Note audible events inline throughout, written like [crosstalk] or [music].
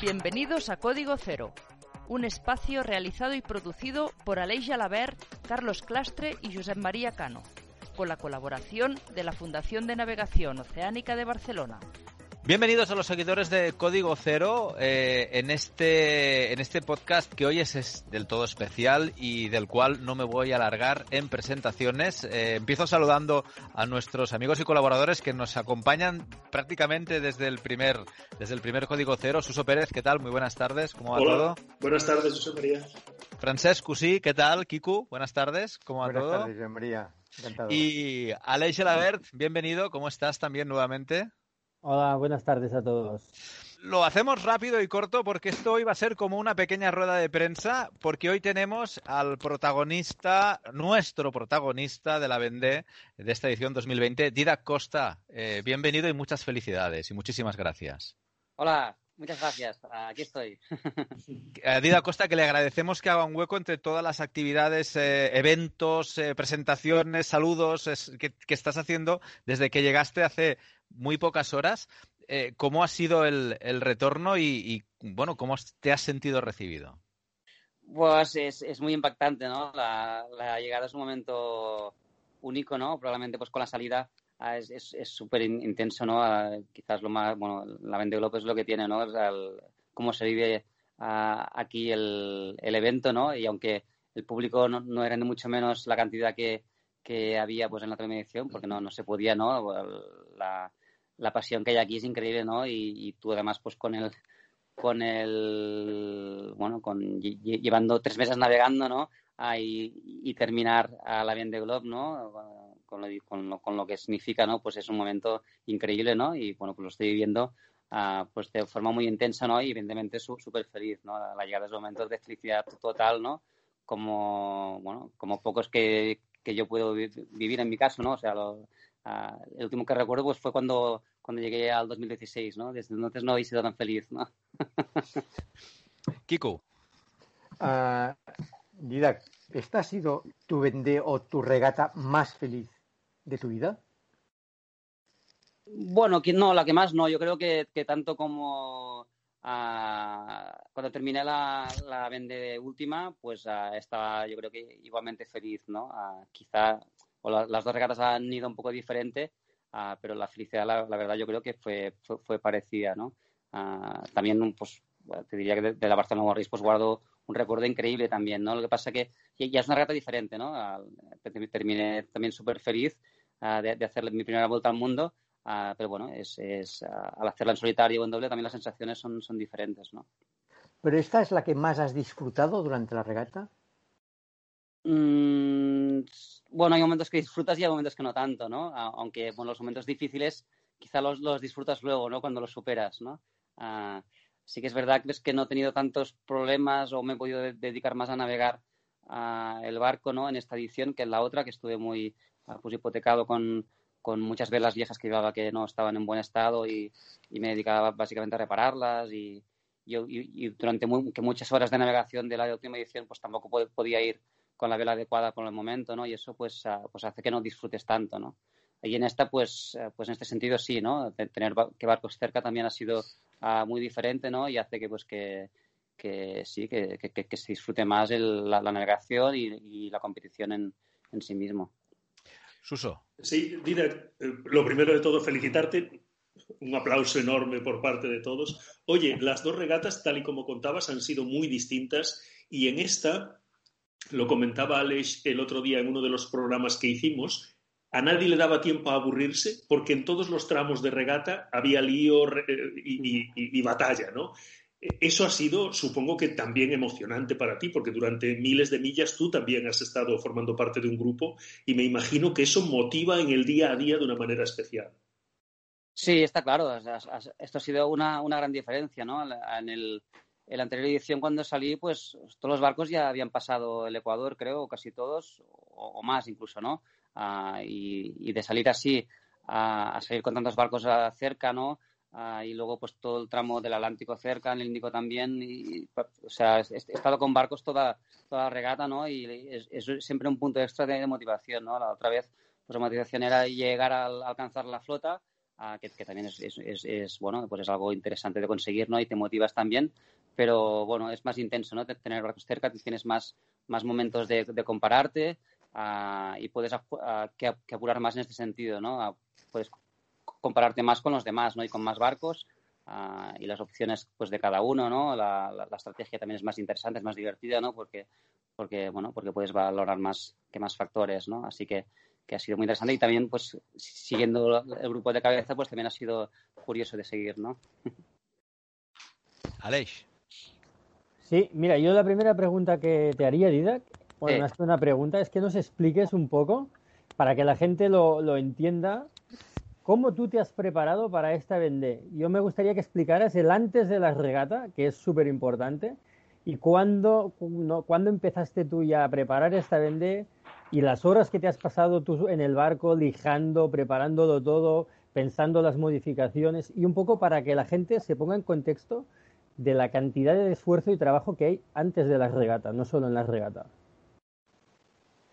Bienvenidos a Código Cero, un espacio realizado y producido por Aleix Jalabert, Carlos Clastre y Josep María Cano, con la colaboración de la Fundación de Navegación Oceánica de Barcelona. Bienvenidos a los seguidores de Código Cero eh, en, este, en este podcast que hoy es, del todo especial y del cual no me voy a alargar en presentaciones. Eh, empiezo saludando a nuestros amigos y colaboradores que nos acompañan prácticamente desde el primer, desde el primer Código Cero. Suso Pérez, ¿qué tal? Muy buenas tardes. ¿Cómo va Hola. todo? Buenas tardes, José María. Francesc Cusí, ¿qué tal? Kiku, buenas tardes. ¿Cómo va Buenas todo? tardes, José María. Encantado. Y Aleix Gelabert, bienvenido. ¿Cómo estás también nuevamente? Hola, buenas tardes a todos. Lo hacemos rápido y corto porque esto hoy va a ser como una pequeña rueda de prensa porque hoy tenemos al protagonista, nuestro protagonista de la Vendée de esta edición 2020, Didac Costa. Eh, bienvenido y muchas felicidades y muchísimas gracias. Hola, muchas gracias. Aquí estoy. A Didac Costa que le agradecemos que haga un hueco entre todas las actividades, eh, eventos, eh, presentaciones, saludos es- que, que estás haciendo desde que llegaste hace muy pocas horas. Eh, ¿Cómo ha sido el, el retorno y, y, bueno, cómo te has sentido recibido? Pues es, es muy impactante, ¿no? La, llegada es un momento único, ¿no? Probablemente pues con la salida ah, es súper in- intenso, ¿no? Ah, quizás lo más, bueno, la Vendée Globe es lo que tiene, ¿no? Cómo se vive ah, aquí el, el evento, ¿no? Y aunque el público no era ni mucho menos la cantidad que, que había pues en la primera edición, porque no, no se podía, ¿no? La, la pasión que hay aquí es increíble, ¿no? Y, y tú además pues con el con el bueno con lle- lle- llevando tres meses navegando no Ah, y, y terminar a la Vendée Globe no con lo, con, lo, con lo que significa no pues es un momento increíble no y bueno pues lo estoy viviendo ah, pues de forma muy intensa no y evidentemente súper feliz no la llegada de esos momentos de felicidad total no como bueno como pocos que, que yo puedo vi- vivir en mi caso no o sea lo- el último que recuerdo pues fue cuando cuando llegué al 2016 no desde entonces no he sido tan feliz no [laughs] Ah, Didac, ¿esta ha sido tu vendée o tu regata más feliz de tu vida? Bueno, que no, la que más no. Yo creo que, que tanto como ah, cuando terminé la, la vende última, pues ah, estaba yo creo que igualmente feliz, ¿no? Ah, quizá o la- las dos regatas han ido un poco diferente, ah, pero la felicidad, la, la verdad, yo creo que fue, fue, fue parecida, ¿no? Ah, también, pues, te diría que de, de la Barcelona Race, pues guardo un recuerdo increíble también, ¿no? Lo que pasa que ya es una regata diferente, ¿no? Ter- terminé también súper feliz de, de hacer mi primera vuelta al mundo, ah, pero bueno, es, es ah, al hacerla en solitario o en doble también las sensaciones son, son diferentes, ¿no? ¿Pero esta es la que más has disfrutado durante la regata? Mm, bueno, hay momentos que disfrutas y hay momentos que no tanto, ¿no? Aunque, bueno, los momentos difíciles quizá los, los disfrutas luego, ¿no? Cuando los superas, ¿no? Ah, sí que es verdad que es que no he tenido tantos problemas o me he podido de- dedicar más a navegar ah, el barco, ¿no? En esta edición que en la otra, que estuve muy ah, pues hipotecado con, con muchas velas viejas que llevaba que no estaban en buen estado y, y me dedicaba básicamente a repararlas y, y, y- durante mu- que muchas horas de navegación de la última edición pues tampoco pod- podía ir con la vela adecuada por el momento, ¿no? Y eso pues, ah, pues hace que no disfrutes tanto, ¿no? Y en esta, pues, eh, pues en este sentido sí, ¿no? Tener que barcos cerca también ha sido ah, muy diferente, ¿no? Y hace que, pues, que, que sí, que- que- que se disfrute más el- la, la navegación y, y la competición en, en sí mismo. Suso. Sí, Didac, eh, lo primero de todo, felicitarte. Un aplauso enorme por parte de todos. Oye, las dos regatas, tal y como contabas, han sido muy distintas y en esta, lo comentaba Alex el otro día en uno de los programas que hicimos, a nadie le daba tiempo a aburrirse porque en todos los tramos de regata había lío eh, y- y batalla, ¿no? Eh, Eso ha sido, supongo que también emocionante para ti, porque durante miles de millas tú también has estado formando parte de un grupo y me imagino que eso motiva en el día a día de una manera especial. Sí, está claro. Esto ha sido una, una gran diferencia, ¿no? En, el, la anterior edición, cuando salí, pues todos los barcos ya habían pasado el Ecuador, creo, casi todos, o, más incluso, ¿no? Ah, y, de salir así a, a salir con tantos barcos cerca, ¿no? Ah, y luego pues todo el tramo del Atlántico cerca, el Índico también. Y, o sea, he, estado con barcos toda, toda la regata, ¿no? Y es, siempre un punto extra de, motivación, ¿no? La otra vez, pues la motivación era llegar a, alcanzar la flota, ah, que, también es, es, bueno, pues es algo interesante de conseguir, ¿no? Y te motivas también, pero bueno, es más intenso, ¿no? Tener barcos cerca, tienes más, más momentos de, compararte ah, y puedes que, apurar más en este sentido, ¿no? puedes compararte más con los demás, ¿no? Y con más barcos ah, y las opciones, pues, de cada uno, ¿no? La, estrategia también es más interesante, es más divertida, ¿no? Porque, porque, bueno, porque puedes valorar más que más factores, ¿no? Así que, que ha sido muy interesante y también, pues, siguiendo el grupo de cabeza, pues también ha sido curioso de seguir, ¿no? [laughs] Aleix. Sí, mira, yo la primera pregunta que te haría, Didac, bueno, más que una pregunta, es que nos expliques un poco, para que la gente lo, lo entienda, ¿Cómo tú te has preparado para esta vendée? Yo me gustaría que explicaras el antes de la regata, que es súper importante, y cuándo, cuándo empezaste tú ya a preparar esta vendée y las horas que te has pasado tú en el barco, lijando, preparándolo todo, pensando las modificaciones, y un poco para que la gente se ponga en contexto de la cantidad de esfuerzo y trabajo que hay antes de las regatas, no solo en las regatas.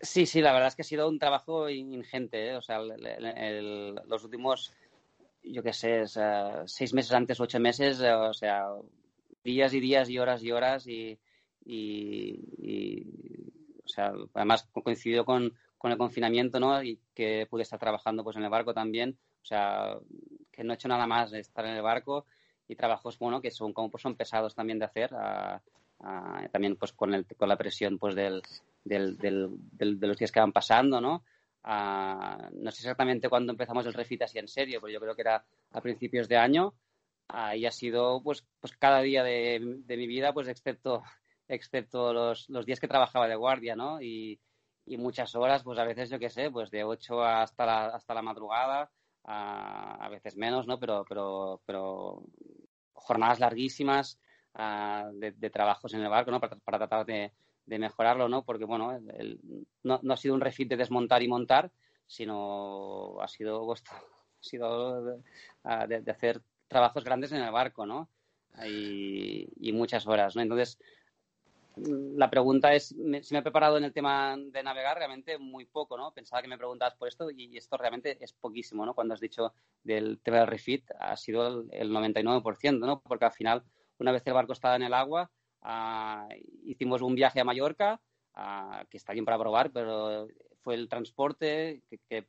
Sí, sí, la verdad es que ha sido un trabajo ingente. ¿eh? O sea, los últimos, yo qué sé, seis meses antes, ocho meses, o sea, días y días y horas y horas y, o sea, además coincidió con, el confinamiento, ¿no? Y que pude estar trabajando pues en el barco también. O sea, que no he hecho nada más de estar en el barco y trabajos, bueno, que son como pues son pesados también de hacer. también pues con, el, con la presión pues del, del, del, de los días que van pasando, ¿no? Ah, no sé exactamente cuándo empezamos el refit así en serio, pero yo creo que era a principios de año ah, y ha sido pues, pues cada día de, mi vida, pues excepto, excepto los, los, días que trabajaba de guardia, ¿no? Y, y, muchas horas, pues a veces yo qué sé, pues de 8 hasta la, hasta la madrugada, ah, a veces menos, ¿no? Pero, pero, pero jornadas larguísimas de, de, trabajos en el barco, ¿no? para tratar de, de mejorarlo, ¿no? Porque, bueno, no, ha sido un refit de desmontar y montar, sino ha sido, [laughs] ha sido de, hacer trabajos grandes en el barco, ¿no? Y, muchas horas, ¿no? Entonces, la pregunta es si me he preparado en el tema de navegar, realmente muy poco, ¿no? Pensaba que me preguntabas por esto y esto realmente es poquísimo, ¿no? Cuando has dicho del tema del refit ha sido el, el 99%, ¿no? Porque al final, una vez el barco estaba en el agua, Ah, hicimos un viaje a Mallorca, ah, que está bien para probar, pero fue el transporte, que,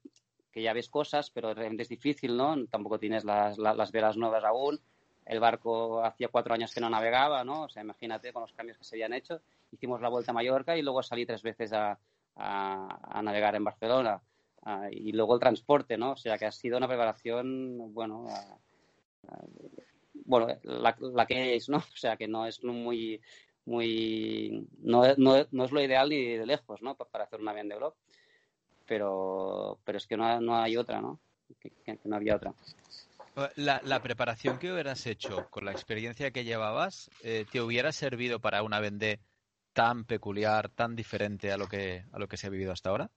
ya ves cosas, pero realmente es difícil, ¿no? Tampoco tienes las, las, velas nuevas aún. El barco hacía cuatro años que no navegaba, ¿no? O sea, imagínate con los cambios que se habían hecho. Hicimos la vuelta a Mallorca y luego salí tres veces a, a, navegar en Barcelona. Ah, y luego el transporte, ¿no? O sea, que ha sido una preparación, bueno, bueno, la, que es, ¿no? O sea, que no es muy, muy, no, no, no es lo ideal ni de lejos, ¿no? Para hacer una bien de blog, pero, pero es que no, no hay otra, ¿no? Que, no había otra. La, la, preparación que hubieras hecho con la experiencia que llevabas, eh, ¿te hubiera servido para una vende tan peculiar, tan diferente a lo que, a lo que se ha vivido hasta ahora?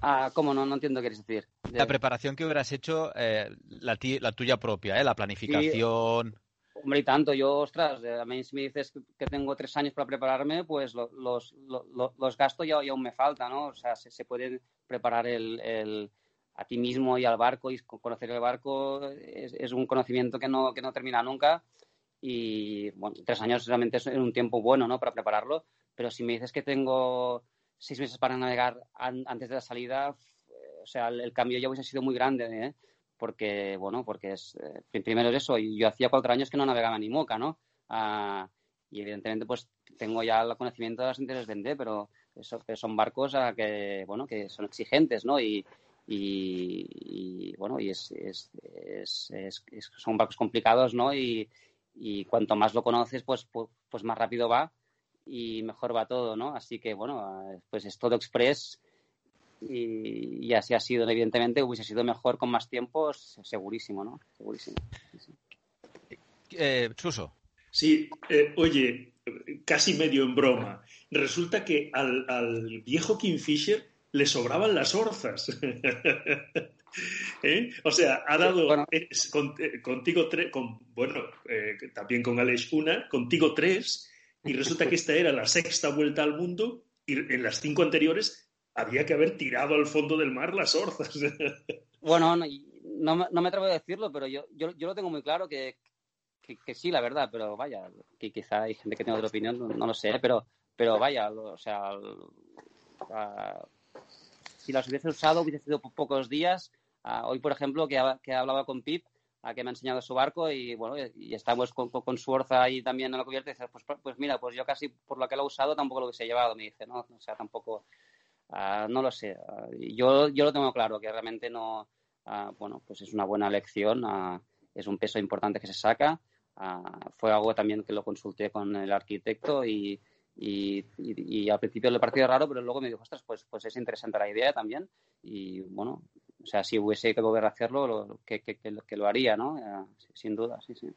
Ah, ¿Cómo no? No entiendo qué quieres decir. La preparación que hubieras hecho, eh, la, tuya propia, ¿eh? la planificación. Hombre, y tanto. Yo, ostras, a mí si me dices que tengo tres años para prepararme, pues los, los, los, gastos ya, aún me falta, ¿no? O sea, se, se puede preparar el, el, a ti mismo y al barco y conocer el barco es, es, un conocimiento que no, que no termina nunca. Y, bueno, tres años realmente es un tiempo bueno, ¿no? Para prepararlo. Pero si me dices que tengo seis meses para navegar antes de la salida, o sea, el, cambio ya hubiese sido muy grande, ¿eh? Porque, bueno, porque es, eh, primero es eso, yo hacía cuatro años que no navegaba ni moca, ¿no? Ah, y evidentemente, pues tengo ya el conocimiento de las intereses vender, pero eso, son barcos a que, bueno, que son exigentes, ¿no? Y, y, bueno, y es, es, es, son barcos complicados, ¿no? Y, y cuanto más lo conoces, pues, pues, pues más rápido va y mejor va todo, ¿no? Así que, bueno, pues es todo express y, así ha sido, evidentemente, hubiese sido mejor con más tiempo, segurísimo, ¿no? Segurísimo. Eh, Chuso. Sí, eh, oye, casi medio en broma. Resulta que al, al, viejo Kingfisher le sobraban las orzas. [laughs] ¿Eh? O sea, ha dado eh, contigo tres, con, bueno, eh, también con Alex una, contigo tres, y resulta que esta era la sexta vuelta al mundo, y en las cinco anteriores había que haber tirado al fondo del mar las orzas. [laughs] bueno, no, no, me atrevo a decirlo, pero yo, yo, yo lo tengo muy claro que, que, sí, la verdad, pero vaya, que quizá hay gente que tiene otra opinión, no, lo sé, pero, pero vaya, o sea, si las hubiese usado hubiese sido pocos días. hoy, por ejemplo, que, que hablaba con Pip, a que me ha enseñado su barco y bueno, y estamos con, con, su orza ahí también en la cubierta y dice, pues, pues mira, pues yo casi por lo que lo he usado tampoco lo hubiese llevado, me dice, ¿no? O sea, tampoco, no lo sé. yo, yo lo tengo claro, que realmente no, bueno, pues es una buena lección, es un peso importante que se saca fue algo también que lo consulté con el arquitecto y, y, al principio le pareció raro, pero luego me dijo, ostras, pues, pues es interesante la idea también. Y bueno, o sea, si hubiese que volver a hacerlo, lo, que, que, que, lo haría, ¿no? Eh, sin duda, sí, sí.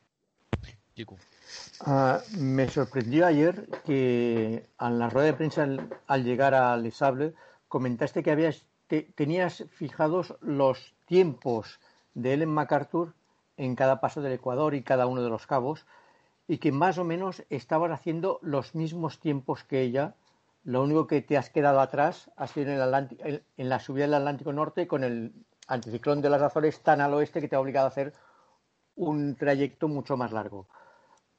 Uh, me sorprendió ayer que en la rueda de prensa al, llegar a Les comentaste que habías tenías fijados los tiempos de Ellen MacArthur en cada paso del Ecuador y cada uno de los cabos, y que más o menos estabas haciendo los mismos tiempos que ella. Lo único que te has quedado atrás ha sido en, en la subida del Atlántico Norte con el anticiclón de las Azores tan al oeste que te ha obligado a hacer un trayecto mucho más largo.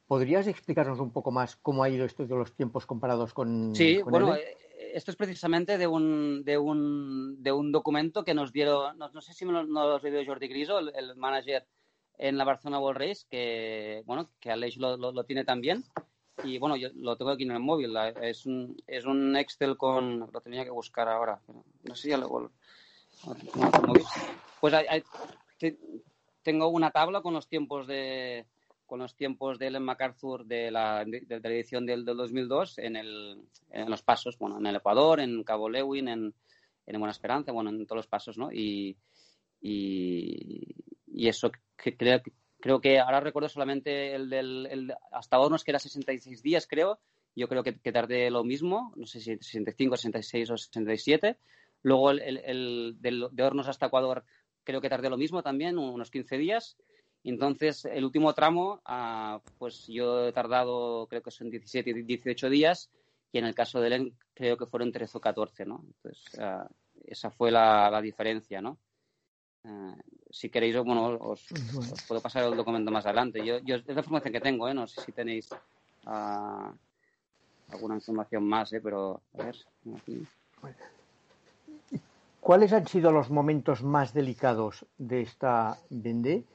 ¿Podrías explicarnos un poco más cómo ha ido esto de los tiempos comparados con Sí, bueno, eh, esto es precisamente de un, de un, de un documento que nos dieron, no, sé si nos, lo dio Jordi Griso, el, el manager en la Barcelona World Race, que, bueno, que Aleix lo, lo, tiene también. Y bueno, yo lo tengo aquí en el móvil. Es un, es un Excel con. Lo tenía que buscar ahora. no sé si ya lo. Pues tengo una tabla con los tiempos de con los tiempos de Ellen MacArthur de la, de, la edición del, del 2002 en, el, en los pasos, bueno, en el Ecuador, en Cabo Lewin, en, en Buena Esperanza, bueno, en todos los pasos, ¿no? Y, y, eso que creo, creo que ahora recuerdo solamente el del el, hasta Hornos, que era 66 días, creo. Yo creo que, que tardé lo mismo, no sé si 65, 66 o 67. Luego el, el, del, de Hornos hasta Ecuador creo que tardé lo mismo también, unos 15 días. Entonces, el último tramo, ah, pues yo he tardado, creo que son 17 y 18 días, y en el caso de Len creo que fueron 13 o 14, ¿no? Entonces, ah, esa fue la, la diferencia, ¿no? Eh, si queréis, bueno, os, puedo pasar el documento más adelante. Yo, es la información que tengo, ¿eh? no sé si tenéis uh, alguna información más, ¿eh? pero a ver. ¿Cuáles han sido los momentos más delicados de esta Vendée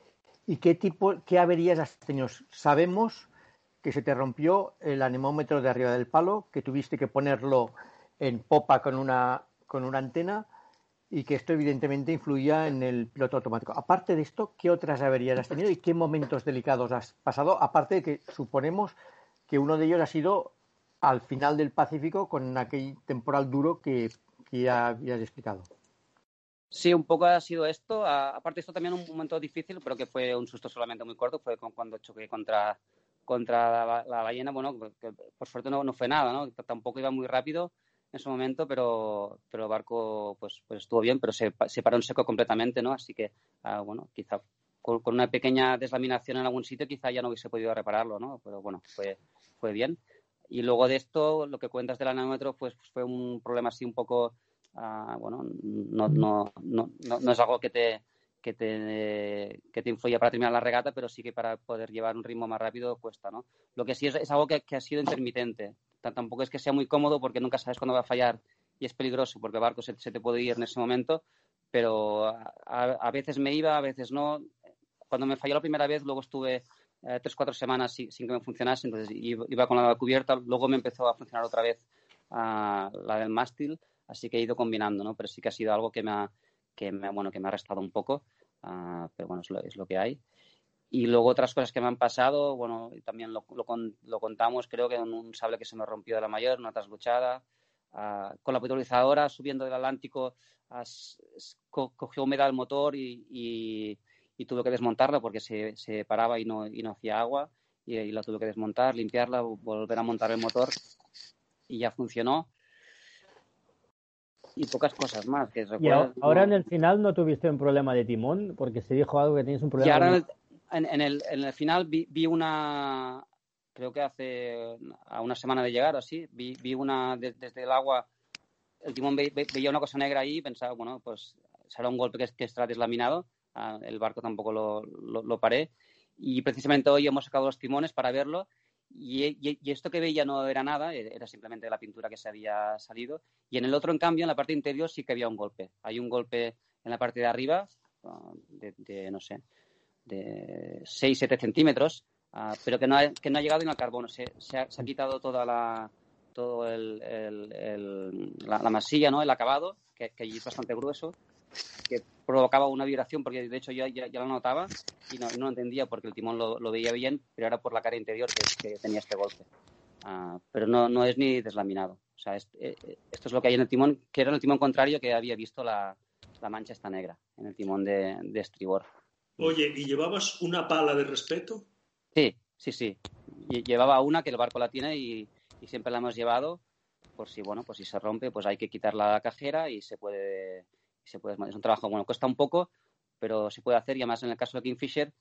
y qué tipo, qué averías has tenido? Sabemos que se te rompió el anemómetro de arriba del palo, que tuviste que ponerlo en popa con una, con una antena y que esto evidentemente influía en el piloto automático. Aparte de esto, ¿qué otras averías has tenido y qué momentos delicados has pasado? Aparte de que suponemos que uno de ellos ha sido al final del Pacífico con aquel temporal duro que, ya habías explicado. Sí, un poco ha sido esto. Aparte de esto también un momento difícil, pero que fue un susto solamente muy corto, fue cuando choqué contra, contra la, ballena. Bueno, por suerte no, no fue nada, ¿no? Tampoco iba muy rápido en ese momento, pero, pero el barco pues, pues estuvo bien, pero se, se paró en seco completamente, ¿no? Así que, ah, bueno, quizá con, una pequeña deslaminación en algún sitio quizá ya no hubiese podido repararlo, ¿no? Pero bueno, fue, fue bien. Y luego de esto, lo que cuentas del anemómetro, pues fue un problema así un poco, ah, bueno, no, no, no, no, es algo que te, que te, que te influya para terminar la regata, pero sí que para poder llevar un ritmo más rápido cuesta, ¿no? Lo que sí es, es algo que, que, ha sido intermitente tampoco es que sea muy cómodo porque nunca sabes cuándo va a fallar y es peligroso porque el barco se, te puede ir en ese momento, pero a, veces me iba, a veces no. Cuando me falló la primera vez, luego estuve eh, tres, cuatro semanas sin, que me funcionase, entonces iba, con la cubierta, luego me empezó a funcionar otra vez ah, la del mástil, así que he ido combinando, ¿no? Pero sí que ha sido algo que me ha, que me, bueno, que me ha restado un poco, ah, pero bueno, es lo que hay. Y luego otras cosas que me han pasado, bueno, también lo, lo, contamos, creo que en un sable que se me rompió de la mayor, una trasluchada. Uh, con la potabilizadora subiendo del Atlántico, cogió humedad el motor y, y, y, tuve que desmontarla porque se, se paraba y no, y no hacía agua. Y, y, la tuve que desmontar, limpiarla, volver a montar el motor y ya funcionó. y pocas cosas más. Que y ahora, en el final no tuviste un problema de timón, porque se dijo algo que tienes un problema. Y ahora en, el, en, el, final vi, vi, una, creo que hace a una semana de llegar así, vi, vi una desde el agua, el timón veía una cosa negra ahí y pensaba, bueno, pues será un golpe que, que estará deslaminado. Ah, el barco tampoco lo, lo, paré. Y precisamente hoy hemos sacado los timones para verlo y, esto que veía no era nada, e, era simplemente la pintura que se había salido. Y en el otro, en cambio, en la parte interior sí que había un golpe. Hay un golpe en la parte de arriba, ah, de, no sé, de 6-7 centímetros, ah, pero que no, ha, que no ha llegado ni al carbono. Se, se, ha, quitado toda la, todo el, la, masilla, ¿no? el acabado, que, que es bastante grueso, que provocaba una vibración, porque de hecho yo ya, lo notaba y no, lo entendía porque el timón lo, veía bien, pero era por la cara interior que, tenía este golpe. Ah, pero no, no es ni deslaminado. O sea, eh, esto es lo que hay en el timón, que era en el timón contrario que había visto la, mancha esta negra, en el timón de, estribor. Oye, ¿y llevabas una pala de respeto? Sí, sí, sí. Llevaba una que el barco la tiene y, y siempre la hemos llevado por si, bueno, pues si se rompe, pues hay que quitar la cajera y se puede se puede, es un trabajo, bueno, cuesta un poco, pero se puede hacer y además en el caso de Kingfisher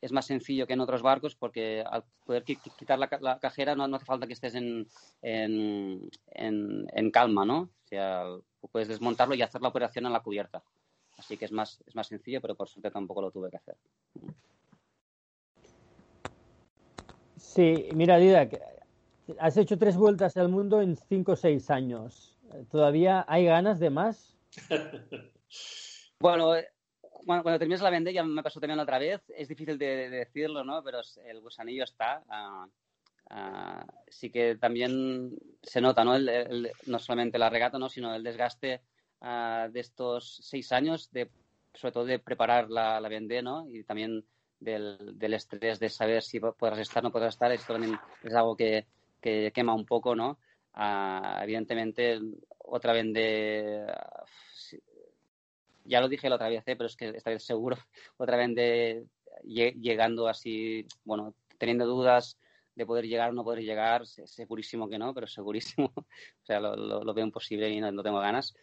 es más sencillo que en otros barcos porque al poder quitar la, cajera no, hace falta que estés en, en, en, calma, ¿no? O sea, puedes desmontarlo y hacer la operación en la cubierta. Así que es más, es más sencillo, pero por suerte tampoco lo tuve que hacer. Sí, mira, Didac, has hecho tres vueltas al mundo en cinco o seis años. ¿Todavía hay ganas de más? [laughs] bueno, eh, cuando, cuando terminas la vende, ya me pasó también otra vez, es difícil de, decirlo, ¿no? Pero el gusanillo está. Ah, ah, sí que también se nota, ¿no? no solamente la regata, ¿no? Sino el desgaste ah, de estos seis años, de, sobre todo de preparar la, la vendée, ¿no? Y también del, del, estrés de saber si podrás estar o no podrás estar. Esto también es algo que, que quema un poco, ¿no? evidentemente, otra vende ya lo dije la otra vez, ¿eh? pero es que esta vez seguro, [laughs] otra vez llegando así, bueno, teniendo dudas de poder llegar o no poder llegar, segurísimo que no, pero segurísimo, [laughs] o sea, lo, veo imposible y no, tengo ganas,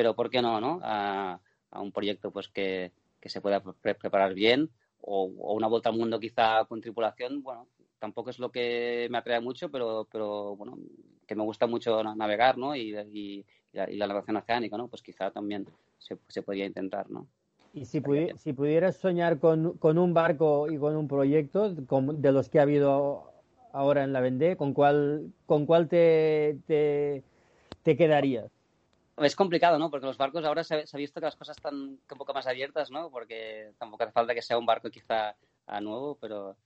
pero ¿por qué no, no? A, un proyecto pues que, se pueda preparar bien o, una vuelta al mundo quizá con tripulación, bueno, tampoco es lo que me atrae mucho, pero, pero bueno, que me gusta mucho navegar, ¿no? Y, y, la, navegación oceánica, ¿no? Pues quizá también se, se podría intentar, ¿no? Y si, si pudieras soñar con, con, un barco y con un proyecto de los que ha habido ahora en la Vendée, ¿con cuál, con cuál te, te, te quedarías? Es complicado, ¿no? Porque los barcos ahora se, ha visto que las cosas están un poco más abiertas, ¿no? Porque tampoco hace falta que sea un barco quizá nuevo, pero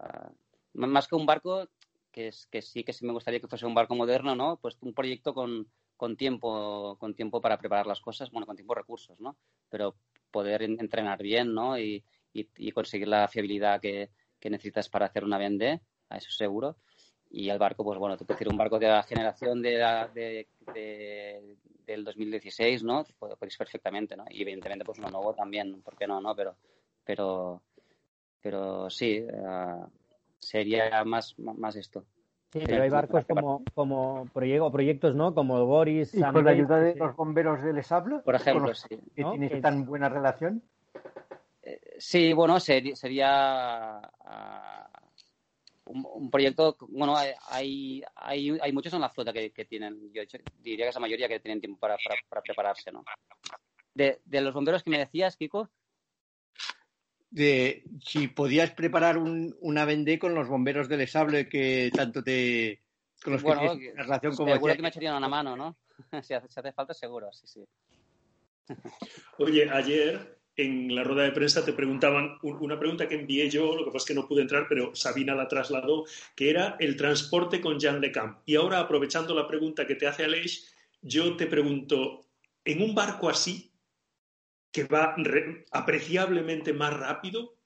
uh, más que un barco, que, es, que sí que sí me gustaría que fuese un barco moderno, ¿no? Pues un proyecto con, tiempo, con tiempo para preparar las cosas, bueno, con tiempo recursos, ¿no? Pero poder entrenar bien, ¿no? Y, conseguir la fiabilidad que, que, necesitas para hacer una vende, a eso seguro. Y el barco, pues bueno, tú puedes decir un barco de la generación de, de, de, del 2016, ¿no? Podéis perfectamente, ¿no? Y evidentemente, pues uno nuevo también, ¿por qué no, no? Pero, pero, pero sí, uh, sería más, más esto. Sí, pero hay barcos como, como proyectos, ¿no? Como Boris. ¿Y con la ayuda de los bomberos del Esable? Por ejemplo, sí. ¿Que tiene tan buena relación? Eh, sí, bueno, sería, ah, un, proyecto. Bueno, hay, hay, hay muchos en la flota que, tienen, yo diría que esa mayoría que tienen tiempo para, para, prepararse, ¿no? De, de los bomberos que me decías, Kiko, de si podías preparar un, una vendée con los bomberos del Sable que tanto te con los bueno, que relación como seguro que me echarían una mano, ¿no? [laughs] si, hace, si hace falta seguro, sí, sí. Oye, ayer en la rueda de prensa te preguntaban una pregunta que envié yo, lo que pasa es que no pude entrar, pero Sabina la trasladó, que era el transporte con Jean Le Camp. Y ahora, aprovechando la pregunta que te hace Aleix, yo te pregunto, en un barco así, que va apreciablemente más rápido,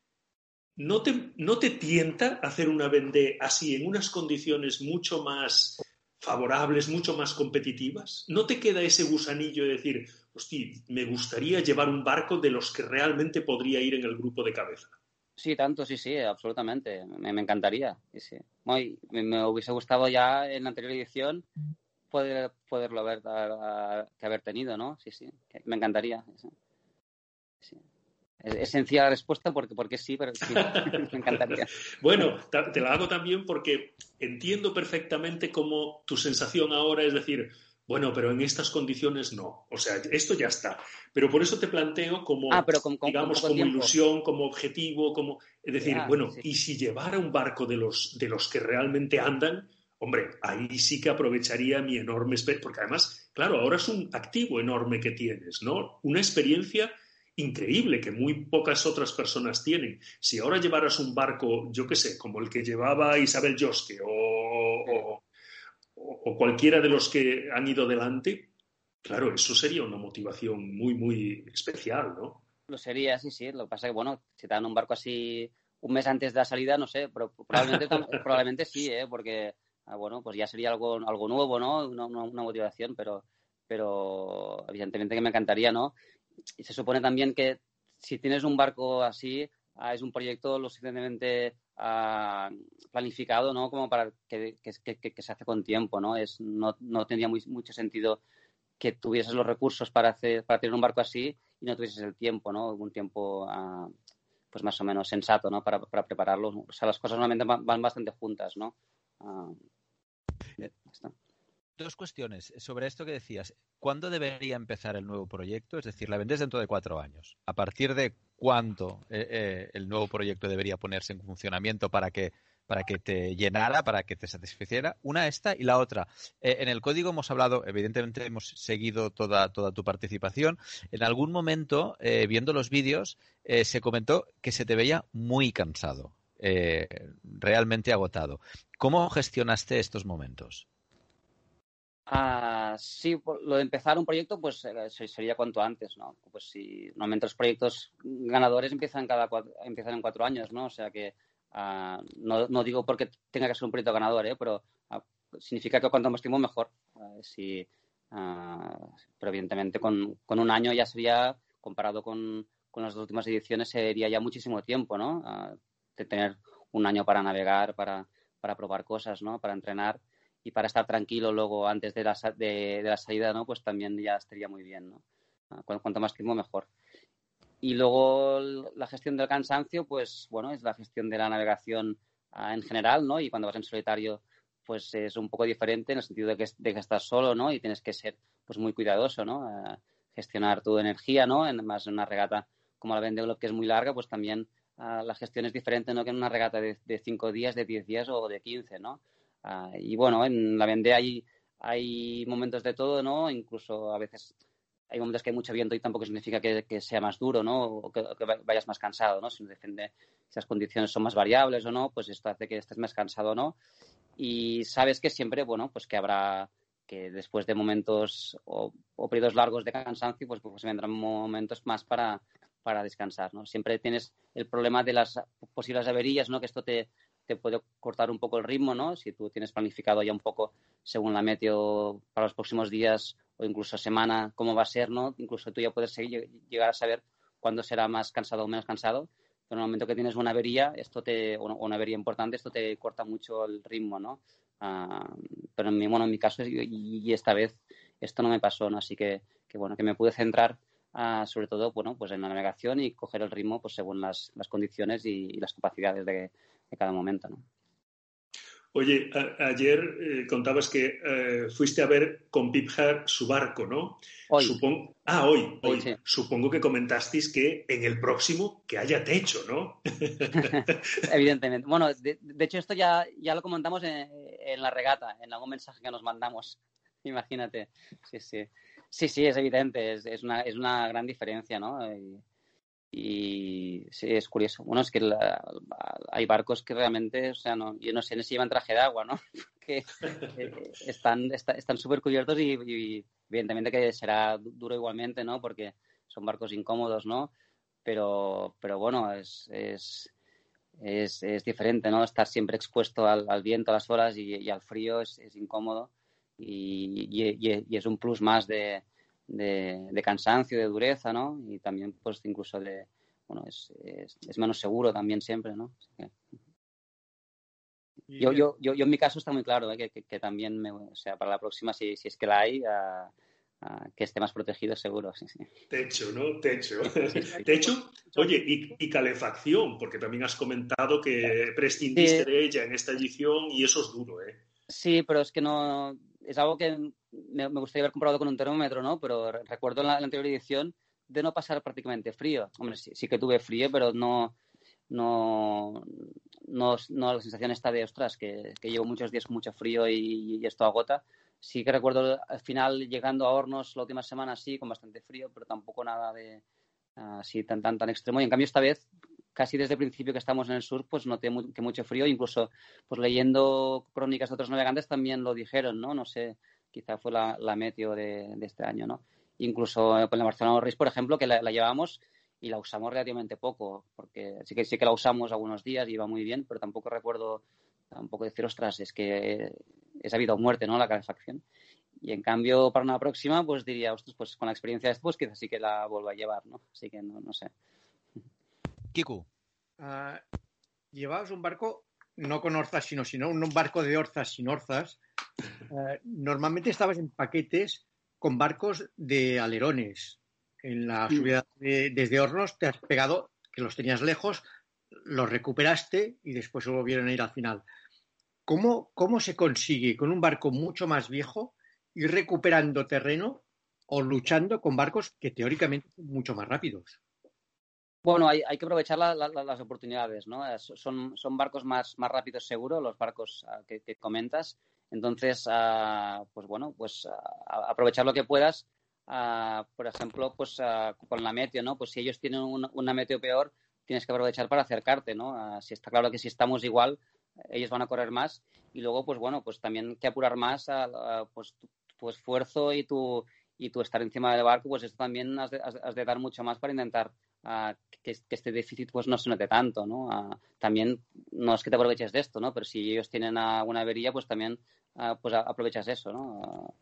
¿no te, ¿no te tienta hacer una vendée así, en unas condiciones mucho más favorables, mucho más competitivas? ¿No te queda ese gusanillo de decir, hostia, me gustaría llevar un barco de los que realmente podría ir en el grupo de cabeza? Sí, tanto, sí, sí, absolutamente. Me, encantaría. Sí, sí. me, hubiese gustado ya en la anterior edición poder, poderlo haber, que haber tenido, ¿no? Sí, sí, me encantaría. Sí. Es, sencilla la respuesta porque, porque sí, pero sí, [laughs] me encantaría. bueno, te la hago también porque entiendo perfectamente cómo tu sensación ahora es decir, bueno, pero en estas condiciones no. O sea, esto ya está. Pero por eso te planteo como, ah, digamos, como ilusión, como objetivo, como... Es decir, bueno, y si llevara un barco de los, de los que realmente andan, hombre, ahí sí que aprovecharía mi enorme... Porque además, claro, ahora es un activo enorme que tienes, ¿no? Una experiencia increíble que muy pocas otras personas tienen. Si ahora llevaras un barco, yo qué sé, como el que llevaba Isabel Josque o o cualquiera de los que han ido delante, claro, eso sería una motivación muy, muy especial, ¿no? Lo sería, sí, sí. Lo que pasa es que, bueno, si te dan un barco así un mes antes de la salida, no sé, pero probablemente, [laughs] probablemente sí, ¿eh? Porque, ah, bueno, pues ya sería algo, algo nuevo, ¿no? Una, una, motivación, pero, pero evidentemente que me encantaría, ¿no? Y se supone también que si tienes un barco así, es un proyecto lo suficientemente planificado, ¿no? Como para que, se hace con tiempo, ¿no? Es, no, no tendría mucho sentido que tuvieses los recursos para, hacer, para tener un barco así y no tuvieses el tiempo, ¿no? Un tiempo, ah, pues más o menos sensato, ¿no? Para, para prepararlo. O sea, las cosas normalmente van, bastante juntas, ¿no? Ah, Dos cuestiones sobre esto que decías. ¿Cuándo debería empezar el nuevo proyecto? Es decir, la vendes dentro de cuatro años. ¿A partir de cuándo eh, eh, el nuevo proyecto debería ponerse en funcionamiento para que para que te llenara, para que te satisficiera. Una esta y la otra. Eh, en el código hemos hablado, evidentemente hemos seguido toda, toda tu participación. En algún momento, viendo los vídeos, se comentó que se te veía muy cansado, realmente agotado. ¿Cómo gestionaste estos momentos? Ah, sí, lo de empezar un proyecto, pues sería cuanto antes, ¿no? Pues si normalmente los proyectos ganadores empiezan cada empiezan en cuatro años, ¿no? O sea que ah, no, no, digo porque tenga que ser un proyecto ganador, ¿eh? Pero ah, significa que cuanto más tiempo mejor. Si, pero evidentemente con, con, un año ya sería, comparado con, con, las dos últimas ediciones, sería ya muchísimo tiempo, ¿no? de tener un año para navegar, para, para probar cosas, ¿no? Para entrenar y para estar tranquilo luego antes de la, de, la salida, ¿no? Pues también ya estaría muy bien, ¿no? Ah, cuanto más tiempo, mejor. Y luego la gestión del cansancio, pues bueno, es la gestión de la navegación ah, en general, ¿no? Y cuando vas en solitario, pues es un poco diferente en el sentido de que, de que estás solo, ¿no? Y tienes que ser pues muy cuidadoso, ¿no? Ah, gestionar tu energía, ¿no? En, más en una regata como la Vendée que es muy larga, pues también la gestión es diferente, ¿no? Que en una regata de, de cinco días, de diez días o de quince, ¿no? Ah, y bueno, en la Vendée hay, hay momentos de todo, ¿no? Incluso a veces hay momentos que hay mucho viento y tampoco significa que, sea más duro, ¿no? O que, vayas más cansado, ¿no? Si depende si las condiciones son más variables o no, pues esto hace que estés más cansado o no. Y sabes que siempre, bueno, pues que habrá que después de momentos o, periodos largos de cansancio, pues, pues vendrán momentos más para, para descansar, ¿no? Siempre tienes el problema de las posibles averías, ¿no? Que esto te, te puede cortar un poco el ritmo, ¿no? Si tú tienes planificado ya un poco según la meteo para los próximos días o incluso semana cómo va a ser, ¿no? Incluso tú ya puedes seguir, llegar a saber cuándo será más cansado o menos cansado. Pero en el momento que tienes una avería, esto te, o una avería importante, esto te corta mucho el ritmo, ¿no? Ah, pero en mi, bueno, en mi caso y, esta vez esto no me pasó, ¿no? Así que, que bueno, que me pude centrar ah, sobre todo, bueno, pues en la navegación y coger el ritmo pues según las, las condiciones y, y las capacidades de, cada momento. ¿no? Oye, ayer eh, contabas que eh, fuiste a ver con Pipjar su barco, ¿no? Hoy. Ah, hoy, hoy. Supongo que comentasteis que en el próximo que haya techo, ¿no? [laughs] [laughs] Evidentemente. Bueno, de, hecho esto ya, ya lo comentamos en, la regata, en algún mensaje que nos mandamos. [laughs] Imagínate. Sí, sí. Sí, sí, es evidente. Es, es, una, es una gran diferencia, ¿no? Y sí, es curioso. Bueno, es que hay barcos que realmente, o sea, no, yo no sé si llevan traje de agua, ¿no? [laughs] que eh, están están súper cubiertos y, evidentemente que será duro igualmente, ¿no? Porque son barcos incómodos, ¿no? Pero, pero bueno, es, es, es, es diferente, ¿no? Estar siempre expuesto al, al viento, a las olas y, al frío es, es incómodo y, y, es un plus más de, de, cansancio, de dureza, ¿no? Y también, pues, incluso de, bueno, es, es, menos seguro también siempre, ¿no? Yo, yo, yo, yo, en mi caso está muy claro ¿eh? que, que, también, me, o sea, para la próxima, si, si es que la hay, uh, que esté más protegido seguro. Sí, sí. Techo, ¿no? Techo. [laughs] Techo, oye, y, y, calefacción, porque también has comentado que prescindiste sí. de ella en esta edición y eso es duro, ¿eh? Sí, pero es que no. Es algo que me, me gustaría haber comprado con un termómetro, ¿no? Pero recuerdo en la, la anterior edición de no pasar prácticamente frío. Hombre, sí, sí que tuve frío, pero no no, no, no la sensación está de, ostras, que, que, llevo muchos días con mucho frío y, y, esto agota. Sí que recuerdo al final llegando a hornos la última semana, sí, con bastante frío, pero tampoco nada de así tan, tan, tan extremo. Y en cambio esta vez, casi desde el principio que estamos en el sur, pues noté mu que mucho frío. Incluso, pues leyendo crónicas de otros navegantes también lo dijeron, ¿no? No sé, quizá fue la, la meteo de, de, este año, ¿no? Incluso con la Barcelona Reis, por ejemplo, que la, la llevamos y la usamos relativamente poco, porque sí que sí que la usamos algunos días y iba muy bien, pero tampoco recuerdo tampoco decir, ostras, es que es ha habido muerte, ¿no? La calefacción. Y en cambio, para una próxima, pues diría, ostras, pues con la experiencia de esto, pues quizás sí que la vuelvo a llevar, ¿no? Así que no, no sé. Kiku. Uh, llevabas un barco no con orzas, sino, sino un barco de orzas sin orzas. Uh, normalmente estabas en paquetes con barcos de alerones, en la subida de, desde Hornos te has pegado, que los tenías lejos, los recuperaste y después se volvieron a ir al final. ¿Cómo, ¿Cómo se consigue con un barco mucho más viejo ir recuperando terreno o luchando con barcos que teóricamente son mucho más rápidos? Bueno, hay, hay que aprovechar la, la, las oportunidades, ¿no? Son, son barcos más, más rápidos seguro, los barcos que, que, comentas. Entonces, uh, pues bueno, pues uh, aprovechar lo que puedas Uh, por ejemplo, pues con la meteo, ¿no? Pues si ellos tienen una, meteo peor, tienes que aprovechar para acercarte, ¿no? Si está claro que si estamos igual, ellos van a correr más y luego, pues bueno, pues también que apurar más a, pues tu, tu, esfuerzo y tu, y tu estar encima del barco, pues esto también has de, has, has de dar mucho más para intentar que, que, este déficit pues no se note tanto, ¿no? también no es que te aproveches de esto, ¿no? Pero si ellos tienen una avería, pues también pues aprovechas eso, ¿no?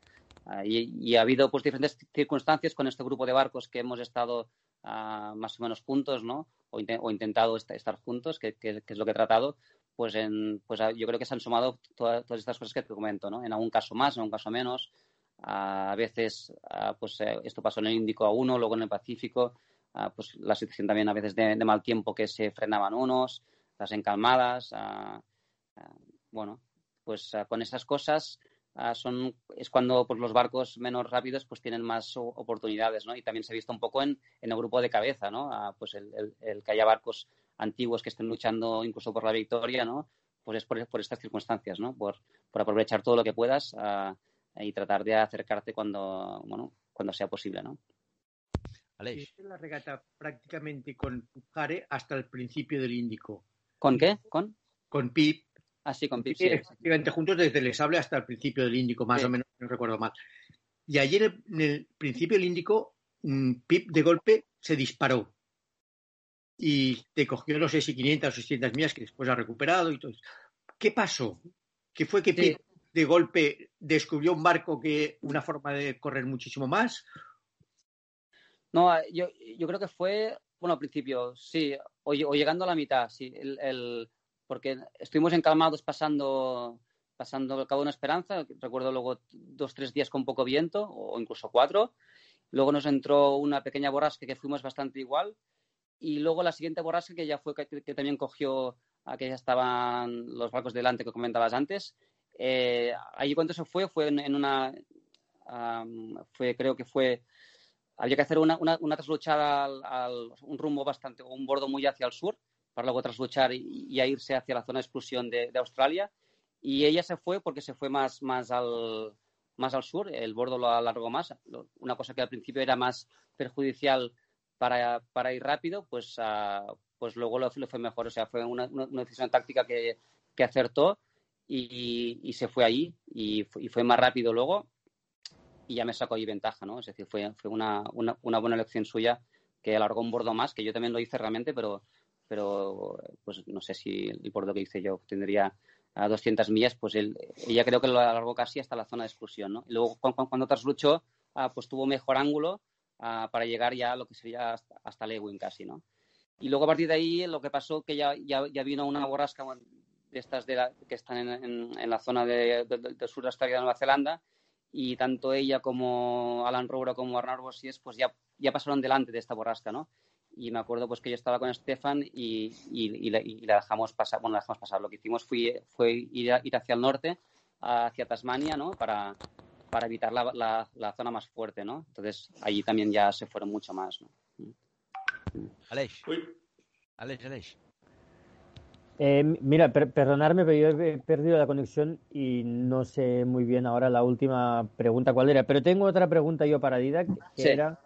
Uh, y, y, ha habido pues diferentes circunstancias con este grupo de barcos que hemos estado uh, más o menos juntos, ¿no? O, in o intentado est estar juntos, que, que, que, es lo que he tratado. Pues, en, pues uh, yo creo que se han sumado toda, todas estas cosas que te comento, ¿no? En algún caso más, en algún caso menos. A veces, pues eh, esto pasó en el Índico a uno, luego en el Pacífico. pues la situación también a veces de, de, mal tiempo que se frenaban unos, las encalmadas. bueno, pues con esas cosas son, es cuando pues, los barcos menos rápidos pues, tienen más oportunidades, ¿no? Y también se ha visto un poco en, en el grupo de cabeza, ¿no? Pues el, el, el, que haya barcos antiguos que estén luchando incluso por la victoria, ¿no? Pues es por, por estas circunstancias, ¿no? Por, por, aprovechar todo lo que puedas y tratar de acercarte cuando, bueno, cuando sea posible, ¿no? Aleix. la regata prácticamente con Jare hasta el principio del Índico. ¿Con qué? ¿Con? Con Pip Así con Pip. Sí, efectivamente, juntos desde el sable hasta el principio del Índico, más sí. o menos, no recuerdo mal. Y ayer, en el principio del Índico, mm, Pip de golpe se disparó. Y te cogió, no sé si 500 o 600 millas que después ha recuperado y todo. ¿Qué pasó? ¿Qué fue que Pip sí. De golpe descubrió un barco que una forma de correr muchísimo más? No, yo, yo creo que fue, bueno, al principio, sí, o, llegando a la mitad, sí. El, porque estuvimos encalmados pasando, pasando el Cabo de una Esperanza, recuerdo luego dos, tres días con poco viento, o incluso cuatro. Luego nos entró una pequeña borrasca que fuimos bastante igual. Y luego la siguiente borrasca que ya fue que también cogió a que ya estaban los barcos delante que comentabas antes. Eh, allí cuando se fue, fue en, una. Fue, creo que fue. Había que hacer una, una, una trasluchada al, un rumbo bastante, un bordo muy hacia el sur, para luego trasluchar y, y irse hacia la zona de exclusión de, Australia. Y ella se fue porque se fue más, más, al, más al sur, el bordo lo alargó más, una cosa que al principio era más perjudicial para, para ir rápido, pues, uh, pues luego lo, lo, fue mejor. O sea, fue una, una decisión táctica que, que acertó y, y, se fue ahí y, y, fue más rápido luego y ya me sacó ahí ventaja, ¿no? Es decir, fue, fue una, una, una buena elección suya que alargó un bordo más, que yo también lo hice realmente, pero pero pues no sé si el bordo que hice yo tendría a 200 millas, pues él, ella creo que lo alargó casi hasta la zona de exclusión, ¿no? Y luego cuando, cuando trasluchó, ah, pues tuvo mejor ángulo ah, para llegar ya a lo que sería hasta, hasta Lewin casi, ¿no? Y luego a partir de ahí lo que pasó que ya, ya, ya vino una borrasca de estas de que están en, en, la zona de, del sur de Australia de Nueva Zelanda y tanto ella como Alan Roura como Arnaud Bossies pues ya, ya pasaron delante de esta borrasca, ¿no? Y me acuerdo pues que yo estaba con Stefan y, y, la, dejamos pasar, bueno, la dejamos pasar. Lo que hicimos fue, fue ir, ir hacia el norte, hacia Tasmania, ¿no? Para, para evitar la, la, la, zona más fuerte, ¿no? Entonces allí también ya se fueron mucho más, ¿no? Aleix. Aleix, Aleix. Eh, mira, perdonarme, pero yo he perdido la conexión y no sé muy bien ahora la última pregunta cuál era. Pero tengo otra pregunta yo para Didac, que era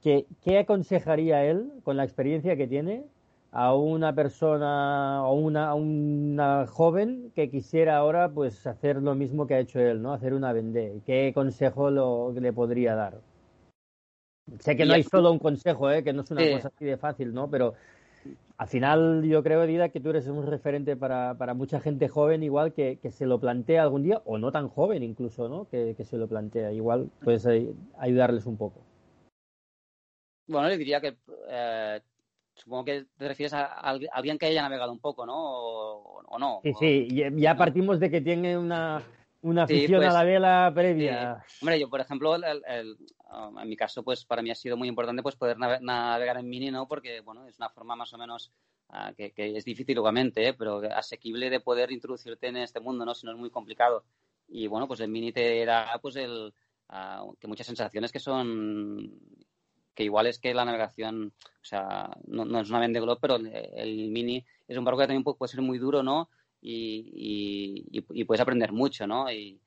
que, ¿qué aconsejaría él, con la experiencia que tiene, a una persona o una, una joven que quisiera ahora pues hacer lo mismo que ha hecho él, ¿no? Hacer una vende. ¿Qué consejo lo, le podría dar? Sé que no hay solo un consejo, ¿eh? que no es una cosa así de fácil, ¿no? Pero al final yo creo, Dida, que tú eres un referente para, para mucha gente joven igual que, que, se lo plantea algún día, o no tan joven incluso, ¿no? Que, que se lo plantea. Igual puedes ayudarles un poco. Bueno, le diría que eh, supongo que te refieres a, alguien que haya navegado un poco, ¿no? O, no. Sí, sí, ya partimos de que tiene una, una afición a pues, la vela previa. hombre, yo, por ejemplo, el, um, en mi caso, pues para mí ha sido muy importante pues poder navegar en mini, ¿no? Porque, bueno, es una forma más o menos ah, que, es difícil, obviamente, ¿eh? pero asequible de poder introducirte en este mundo, ¿no? Si no es muy complicado. Y, bueno, pues el mini te da, pues, el, ah, que muchas sensaciones que son que igual es que la navegación, o sea, no, es una Vende Globe, pero el, el, mini es un barco que también puede ser muy duro, ¿no? y, puedes aprender mucho, ¿no? Y,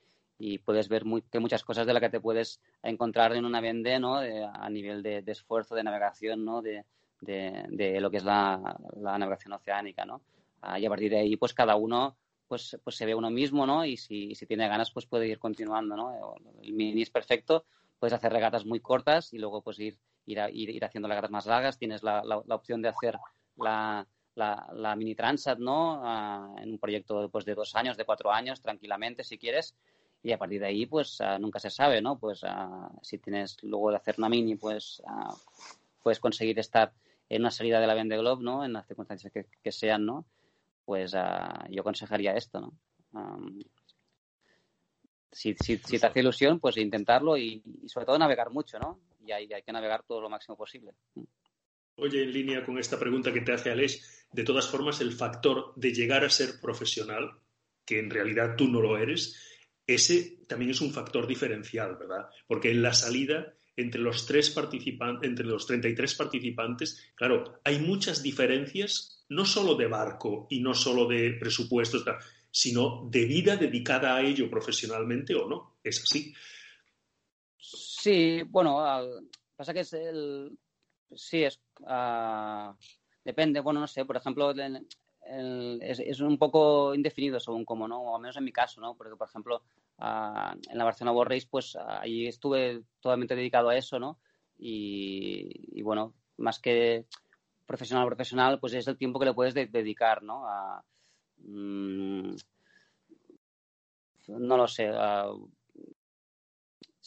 puedes ver que muchas cosas de las que te puedes encontrar en una vende, ¿no? a nivel de, esfuerzo, de navegación, ¿no? De, lo que es la, navegación oceánica, ¿no? Ah, y a partir de ahí, pues cada uno pues, pues se ve uno mismo, ¿no? Y si, tiene ganas, pues puede ir continuando, ¿no? El mini es perfecto, puedes hacer regatas muy cortas y luego pues ir, ir, ir, haciendo regatas más largas. Tienes la opción de hacer la, la, mini Transat, ¿no? Ah, en un proyecto pues, de dos años, de cuatro años, tranquilamente, si quieres. Y a partir de ahí, pues ah, nunca se sabe, ¿no? Pues ah, si tienes luego de hacer una mini, pues puedes conseguir estar en una salida de la Vende Globe, ¿no? En las circunstancias que, sean, ¿no? Pues yo aconsejaría esto, ¿no? si, te hace ilusión, pues intentarlo y, sobre todo navegar mucho, ¿no? Y hay, hay que navegar todo lo máximo posible. Oye, en línea con esta pregunta que te hace Alex, de todas formas, el factor de llegar a ser profesional, que en realidad tú no lo eres, ese también es un factor diferencial, ¿verdad? Porque en la salida, entre los, tres participantes, entre los 33 participantes, claro, hay muchas diferencias, no solo de barco y no solo de presupuestos, sino de vida dedicada a ello profesionalmente o no. ¿Es así? Sí, bueno, pasa que es el, Sí, es, uh, depende. Bueno, no sé, por ejemplo, es, es, un poco indefinido según cómo, ¿no? O al menos en mi caso, ¿no? Porque, por ejemplo, uh, en la Barcelona World pues ahí estuve totalmente dedicado a eso, ¿no? Y, y, bueno, más que profesional profesional, pues es el tiempo que le puedes de, dedicar, ¿no? A, mmm, no lo sé. Uh,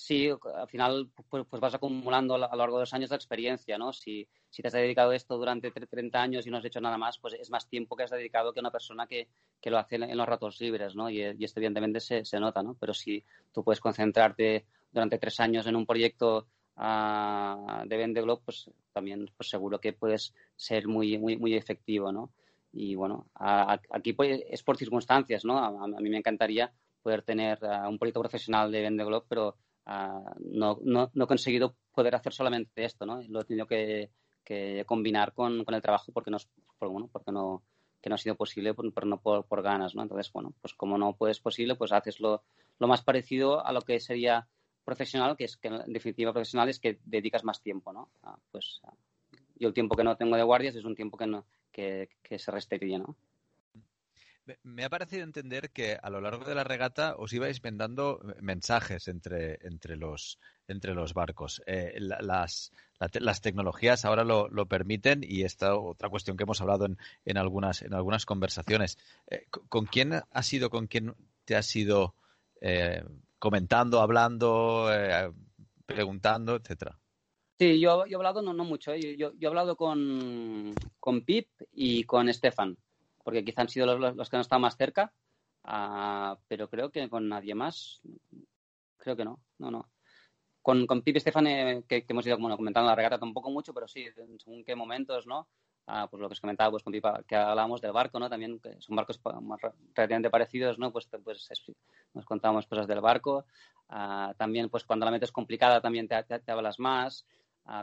sí, al final pues, pues, vas acumulando a lo largo de los años la experiencia, ¿no? Si, si te has dedicado a esto durante 30 años y no has hecho nada más, pues es más tiempo que has dedicado que una persona que, que lo hace en, los ratos libres, ¿no? Y, esto evidentemente se, se, nota, ¿no? Pero si tú puedes concentrarte durante tres años en un proyecto uh, de Vende Globe, pues también pues seguro que puedes ser muy, muy, muy efectivo, ¿no? Y bueno, aquí pues, es por circunstancias, ¿no? A, mí me encantaría poder tener un proyecto profesional de Vende Globe, pero Ah, no, no, no, he conseguido poder hacer solamente esto, ¿no? Lo he tenido que, que combinar con, con, el trabajo porque no, por, bueno, porque no, que no ha sido posible, pero no por, por, ganas, ¿no? Entonces, bueno, pues como no puedes posible, pues haces lo, lo más parecido a lo que sería profesional, que es que en definitiva profesional es que dedicas más tiempo, ¿no? Ah, pues ah, yo el tiempo que no tengo de guardias es un tiempo que, no, que, que se restaría, ¿no? Me ha parecido entender que a lo largo de la regata os ibais vendando mensajes entre, entre, los, entre los barcos. Eh, las, las tecnologías ahora lo, lo, permiten y esta otra cuestión que hemos hablado en, en algunas, en algunas conversaciones. Eh, ¿Con quién ha sido, con quién te has ido eh, comentando, hablando, preguntando, etcétera? Sí, yo, yo he hablado no, no mucho. Yo, yo, he hablado con, con Pip y con Stefan porque quizá han sido los, los que han estado más cerca, uh, pero creo que con nadie más, creo que no, no, no. Con, con Pipe Estefan, eh, que, que, hemos ido bueno, comentando la regata tampoco mucho, pero sí, según qué momentos, ¿no? Uh, pues lo que os comentaba pues con Pipa, que hablábamos del barco, ¿no? También que son barcos relativamente parecidos, ¿no? Pues, pues es, nos contábamos cosas del barco. Uh, también, pues cuando la mente es complicada, también te, te, te hablas más.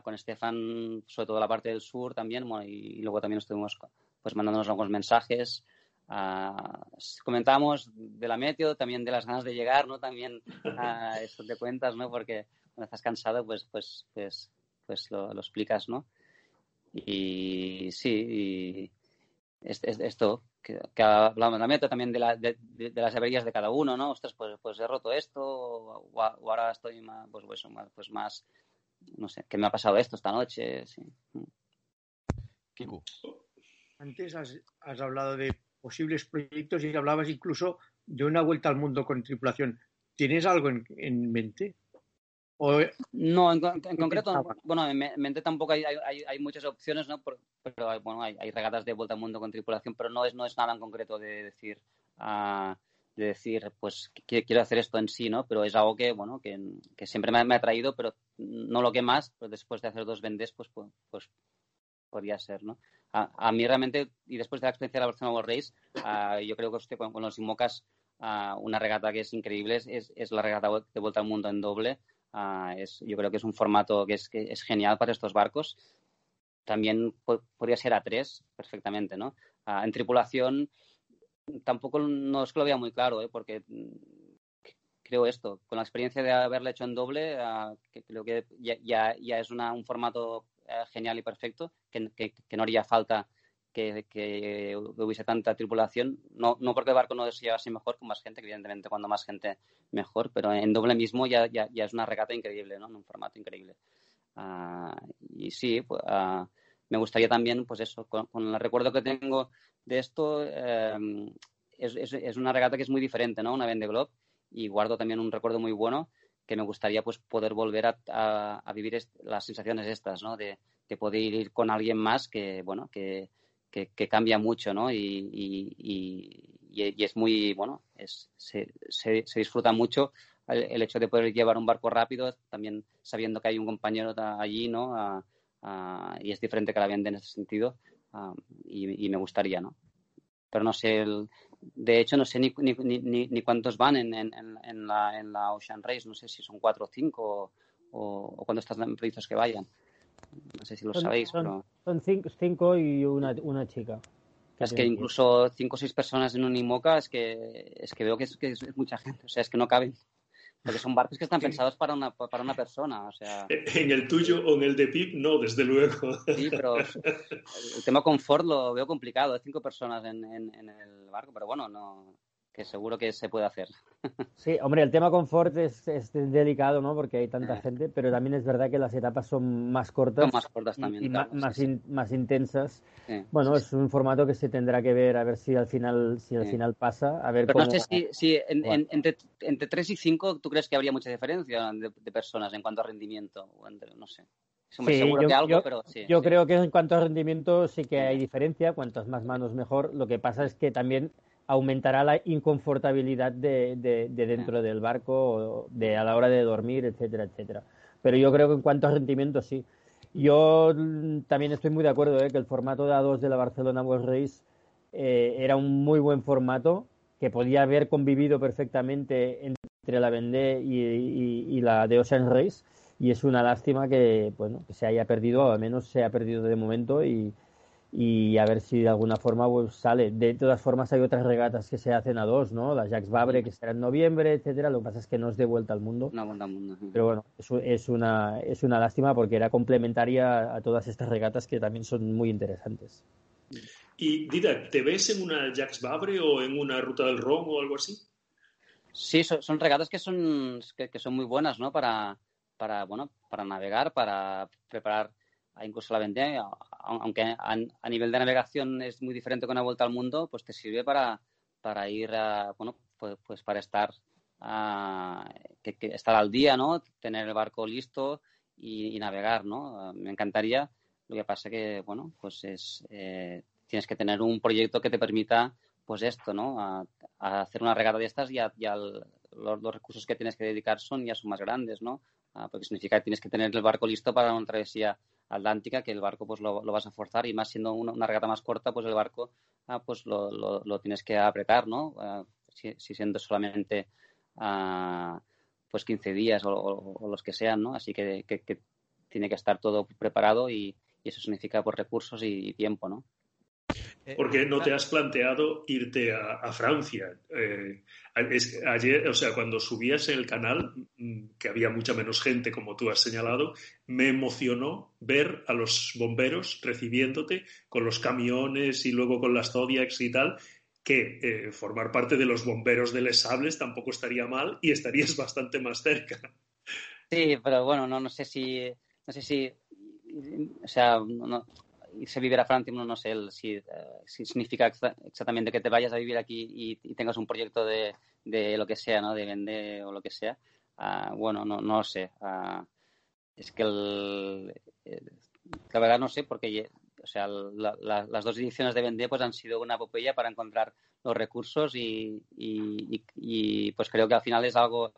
Con Estefan, sobre todo la parte del sur también, bueno, y, y, luego también estuvimos pues mandándonos algunos mensajes. comentábamos de la meteo, también de las ganas de llegar, ¿no? También [laughs] eso te cuentas, ¿no? Porque cuando estás cansado, pues, pues, pues, pues lo, lo explicas, ¿no? Y sí, y es, es, esto, que, que, hablamos también, también de, la, de, de, de, las averías de cada uno, ¿no? Ostras, pues, pues he roto esto, o, o ahora estoy más, pues, pues, pues, más, no sé, ¿qué me ha pasado esto esta noche? Sí. Kiku. Antes has, has hablado de posibles proyectos y hablabas incluso de una vuelta al mundo con tripulación. ¿Tienes algo en, en mente? O... No, en, en concreto, bueno, en mente tampoco hay, hay, hay muchas opciones, ¿no? Pero, pero bueno, hay, hay, regatas de vuelta al mundo con tripulación, pero no es, no es nada en concreto de decir, uh, de decir, pues que, quiero hacer esto en sí, ¿no? Pero es algo que, bueno, que, que siempre me, me, ha traído, pero no lo que más, pues después de hacer dos vendes, pues, pues, pues podría ser, ¿no? A, a, mí realmente, y después de la experiencia de la Barcelona World Race, uh, yo creo que usted con, con los Inmocas, uh, una regata que es increíble es, es la regata de vuelta al mundo en doble. Uh, es, yo creo que es un formato que es, que es genial para estos barcos. También po podría ser a tres perfectamente, ¿no? En tripulación tampoco no es que lo vea muy claro, ¿eh? porque creo esto, con la experiencia de haberlo hecho en doble, creo que ya, ya, ya es una, un formato genial y perfecto, que, que, que no haría falta que, que, hubiese tanta tripulación, no, no porque el barco no se llevase mejor con más gente, que evidentemente cuando más gente mejor, pero en doble mismo ya, ya, ya es una regata increíble, ¿no? En un formato increíble. Uh, y sí, pues, uh, me gustaría también, pues eso, con, con, el recuerdo que tengo de esto, eh, es, es, es, una regata que es muy diferente, ¿no? Una Vende Globe, y guardo también un recuerdo muy bueno que me gustaría pues poder volver a, a, vivir las sensaciones estas, ¿no? De, de, poder ir con alguien más que, bueno, que, que, cambia mucho, ¿no? Y, y, y, y, es muy, bueno, es, se, se, se disfruta mucho el, el, hecho de poder llevar un barco rápido, también sabiendo que hay un compañero allí, ¿no? Y es diferente que la vende en ese sentido, y, me gustaría, ¿no? Pero no sé, el, de hecho, no sé ni, ni, ni, ni cuántos van en, en, en, la, en la Ocean Race, no sé si son cuatro o cinco o, o, cuándo están previstos que vayan. No sé si lo son, sabéis, son, pero... Son cinco, cinco y una, una chica. Es que incluso cinco o seis personas en un IMOCA es que, es que veo que es, que es mucha gente, o sea, es que no caben. Porque son barcos que están pensados para una, para una persona, o sea... En el tuyo o en el de PIP, no, desde luego. Sí, pero [laughs] el tema confort lo veo complicado, cinco personas en, en, en el barco, pero bueno, no que seguro que se puede hacer. [laughs] Sí, hombre, el tema confort es, es delicado, ¿no? Porque hay tanta gente, pero también es verdad que las etapas son más cortas. Son más cortas también. Y, y claro, más, sí, in, sí. más intensas. Sí, bueno, es un formato que se tendrá que ver a ver si al final, si al final pasa. A ver pero cómo... no sé si, si en, en, entre, entre 3 y 5 tú crees que habría mucha diferencia de, de personas en cuanto a rendimiento. O entre, no sé. Sí, seguro yo, que algo, yo, pero sí, yo sí. creo que en cuanto a rendimiento sí que hay diferencia, cuantas más manos mejor. Lo que pasa es que también aumentará la inconfortabilidad de, de, de dentro del barco, de, a la hora de dormir, etcétera, etcétera. Pero yo creo que en cuanto a rendimiento sí. Yo también estoy muy de acuerdo ¿eh? que el formato de A2 de la Barcelona World Race eh, era un muy buen formato que podía haber convivido perfectamente entre la Vendée y, y, y la de Ocean Race y es una lástima que, bueno, que se haya perdido, o al menos se ha perdido de momento y, y a ver si de alguna forma pues, sale. De todas formas hay otras regatas que se hacen a dos, ¿no? La Jacques Vabre que será en noviembre, etcétera. Lo que pasa es que no es de vuelta al mundo. No, vuelta al mundo. Sí. Pero bueno, es, es, una, es una lástima porque era complementaria a todas estas regatas que también son muy interesantes. Y Dida, ¿te ves en una Jacques Vabre o en una Ruta del Ron o algo así? Sí, son, son regatas que son, que, que son muy buenas, ¿no? Para, para, bueno, para navegar, para preparar incluso la vendée, aunque a, a, nivel de navegación es muy diferente con la vuelta al mundo, pues te sirve para, para ir, a, bueno, pues, pues para estar, a, estar al día, ¿no? Tener el barco listo y, navegar, ¿no? Me encantaría. Lo que pasa que, bueno, pues es, eh, tienes que tener un proyecto que te permita, pues esto, ¿no? A, hacer una regata de estas y, ya los, recursos que tienes que dedicar son ya son más grandes, ¿no? Ah, porque significa que tienes que tener el barco listo para una travesía atlántica, que el barco pues lo, vas a forzar y más siendo una, regata más corta, pues el barco ah, pues lo, lo, tienes que apretar, ¿no? Ah, si, siendo solamente pues 15 días o, los que sean, ¿no? Así que, tiene que estar todo preparado y, eso significa pues recursos y tiempo, ¿no? Eh, ¿Por qué no te has planteado irte a, Francia? Eh, ayer, o sea, cuando subías el canal, mm, que había mucha menos gente, como tú has señalado, me emocionó ver a los bomberos recibiéndote con los camiones y luego con las Zodiacs y tal, que eh, formar parte de los bomberos de Les Sables tampoco estaría mal y estarías [laughs] bastante más cerca. Sí, pero bueno, no, no sé si, no sé si, o sea, no, irse a vivir a Francia, no, no sé si, eh, si, significa exactamente que te vayas a vivir aquí y, tengas un proyecto de, de, lo que sea, ¿no? De vender o lo que sea. Ah, bueno, no, no sé. Ah, es que la verdad no sé porque o sea, las dos ediciones de Vendée pues han sido una epopeya para encontrar los recursos y, y, pues creo que al final es algo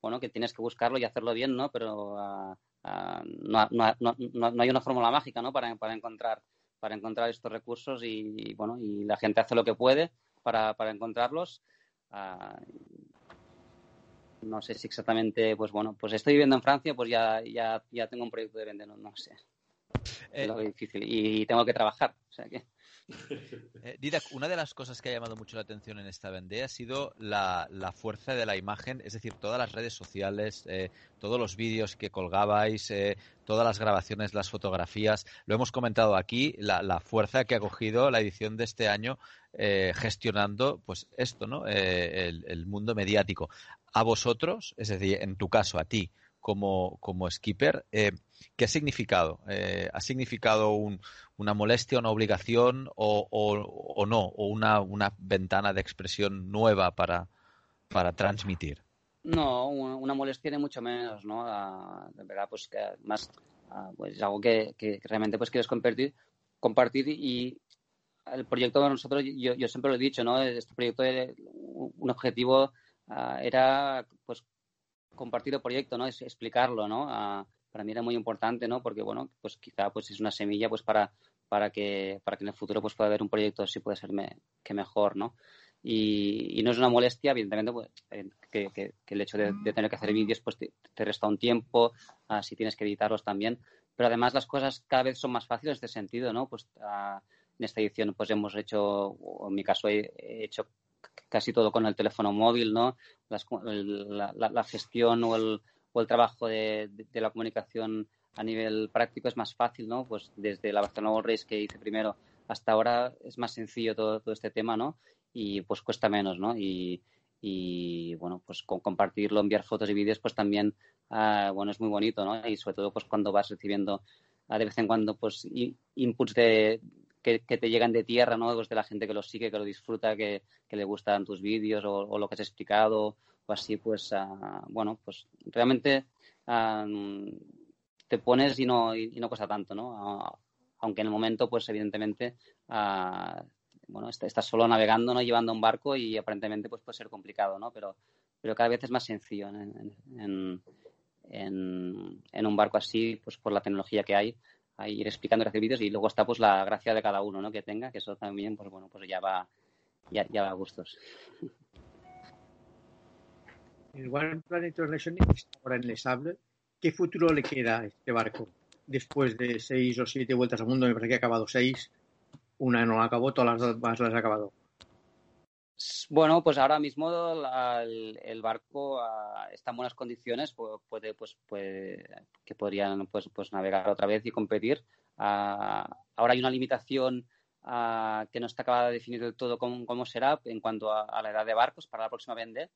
bueno que tienes que buscarlo y hacerlo bien, ¿no? Pero Ah, no, no, no, no, hay una fórmula mágica ¿no? para, para, encontrar, para encontrar estos recursos y, bueno, y la gente hace lo que puede para, para encontrarlos. Ah, no sé si exactamente, pues bueno, pues estoy viviendo en Francia, pues ya, ya, ya tengo un proyecto de vender, no, sé. es lo eh, difícil y, tengo que trabajar. O sea que... Eh, Didac, una de las cosas que ha llamado mucho la atención en esta vendée ha sido la, fuerza de la imagen, es decir, todas las redes sociales, eh, todos los vídeos que colgabais, eh, todas las grabaciones, las fotografías. Lo hemos comentado aquí, la, fuerza que ha cogido la edición de este año gestionando, pues esto, ¿no? El, mundo mediático. A vosotros, es decir, en tu caso, a ti, como, como skipper, eh, ¿qué ha significado? Eh, ¿Ha significado una molestia, una obligación o, o, no? ¿O una, una, ventana de expresión nueva para, para transmitir? No, una molestia ni mucho menos, ¿no? de verdad, pues que más pues algo que, que, realmente pues quieres compartir, compartir y el proyecto de nosotros, yo, yo siempre lo he dicho, ¿no? Este proyecto, un objetivo ah, era pues compartir el proyecto, ¿no? Es explicarlo, ¿no? para mí era muy importante, ¿no? Porque, bueno, pues quizá pues es una semilla pues para, para, que, para que en el futuro pues pueda haber un proyecto así puede ser que mejor, ¿no? Y, no es una molestia, evidentemente, pues, eh, que, el hecho de, tener que hacer vídeos pues te, resta un tiempo, uh, si tienes que editarlos también. Pero además las cosas cada vez son más fáciles en este sentido, ¿no? Pues uh, en esta edición pues hemos hecho, o en mi caso he hecho casi todo con el teléfono móvil, ¿no? la, gestión o el, o el trabajo de, la comunicación a nivel práctico es más fácil, ¿no? Pues desde la Barcelona World Race que hice primero hasta ahora es más sencillo todo, todo este tema, ¿no? Y pues cuesta menos, ¿no? Y, y bueno, pues con compartirlo, enviar fotos y vídeos, pues también, ah, bueno, es muy bonito, ¿no? Y sobre todo, pues cuando vas recibiendo ah, de vez en cuando, pues inputs de, que, te llegan de tierra, ¿no? Pues de la gente que lo sigue, que lo disfruta, que, le gustan tus vídeos o, lo que has explicado o así, pues, uh, bueno, pues realmente uh, te pones y no, y, no cuesta tanto, ¿no? Uh, aunque en el momento, pues, evidentemente, bueno, estás solo navegando, ¿no? Llevando un barco y aparentemente, pues, puede ser complicado, ¿no? Pero, pero cada vez es más sencillo en, en, en, en un barco así, pues, por la tecnología que hay ir explicando hacer vídeos y luego está pues la gracia de cada uno, ¿no? Que tenga, que eso también, pues bueno, pues ya va, ya, va a gustos. El One Planet International está ahora en Les Sable. ¿Qué futuro le queda a este barco? Después de seis o siete vueltas al mundo, me parece que ha acabado seis. Una no la acabó, todas las demás las ha acabado. Bueno, pues ahora mismo el, barco ah, está en buenas condiciones, puede, pues, puede, que podrían pues, pues navegar otra vez y competir. Ah, ahora hay una limitación ah, que no está acabada de definir del todo cómo, será en cuanto a, la edad de barcos para la próxima vende,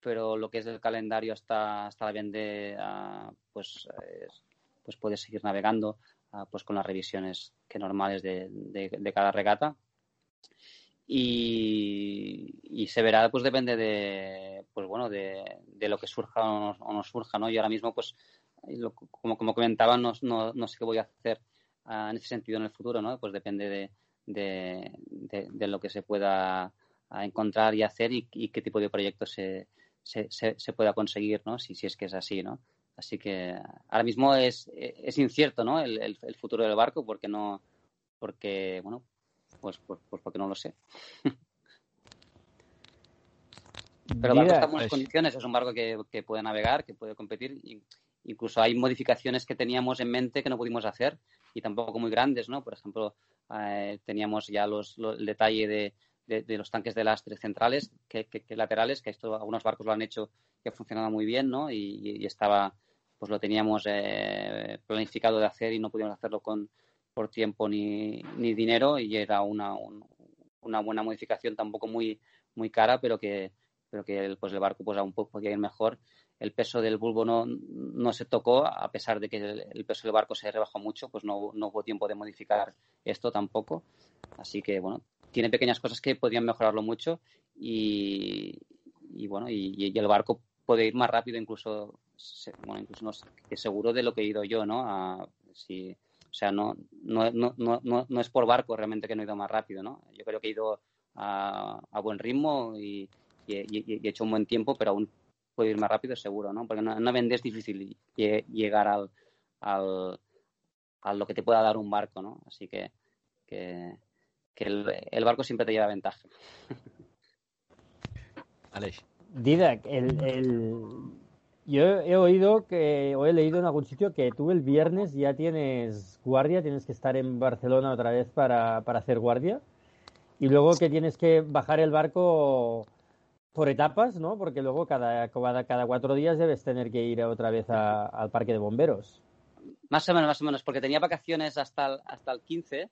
pero lo que es el calendario hasta, hasta la vende, pues, pues puede seguir navegando pues con las revisiones que normales de cada regata y, se verá pues depende de pues bueno de, lo que surja o no, surja no y ahora mismo pues como como comentaba no, no, sé qué voy a hacer ah, en ese sentido en el futuro no pues depende de, de, de, lo que se pueda encontrar y hacer y, qué tipo de proyectos se, se, se, pueda conseguir, ¿no? Si, si es que es así, ¿no? Así que ahora mismo es, es incierto, ¿no? El, el, futuro del barco porque no, porque, bueno, pues, pues, pues porque no lo sé. [laughs] Pero el barco está en buenas condiciones, es un barco que, que puede navegar, que puede competir. Incluso hay modificaciones que teníamos en mente que no pudimos hacer y tampoco muy grandes, ¿no? Por ejemplo, eh, teníamos ya los, el detalle de, de, los tanques de lastre centrales que, laterales, que esto algunos barcos lo han hecho que ha funcionado muy bien, ¿no? Y, estaba, pues lo teníamos eh, planificado de hacer y no pudimos hacerlo con por tiempo ni, ni dinero y era una, una buena modificación tampoco muy muy cara, pero que pero que el, pues el barco pues aún podía ir mejor. El peso del bulbo no, no se tocó, a pesar de que el, peso del barco se rebajó mucho, pues no, no hubo tiempo de modificar esto tampoco. Así que, bueno, tiene pequeñas cosas que podrían mejorarlo mucho y, y bueno, y, el barco puede ir más rápido incluso, bueno, incluso no seguro de lo que he ido yo, ¿no? A, si, o sea, no, no, no, no, no es por barco realmente que no he ido más rápido, ¿no? Yo creo que he ido a, a buen ritmo y, he hecho un buen tiempo, pero aún puedo ir más rápido seguro, ¿no? Porque en una vende es difícil llegar al, al, a lo que te pueda dar un barco, ¿no? Así que, que que el, barco siempre te lleva ventaja. Aleix. Didac, el, yo he oído que, o he leído en algún sitio que tú el viernes ya tienes guardia, tienes que estar en Barcelona otra vez para, hacer guardia, y luego que tienes que bajar el barco por etapas, ¿no? Porque luego cada, cada, cuatro días debes tener que ir otra vez al parque de bomberos. Más o menos, más o menos, porque tenía vacaciones hasta hasta el 15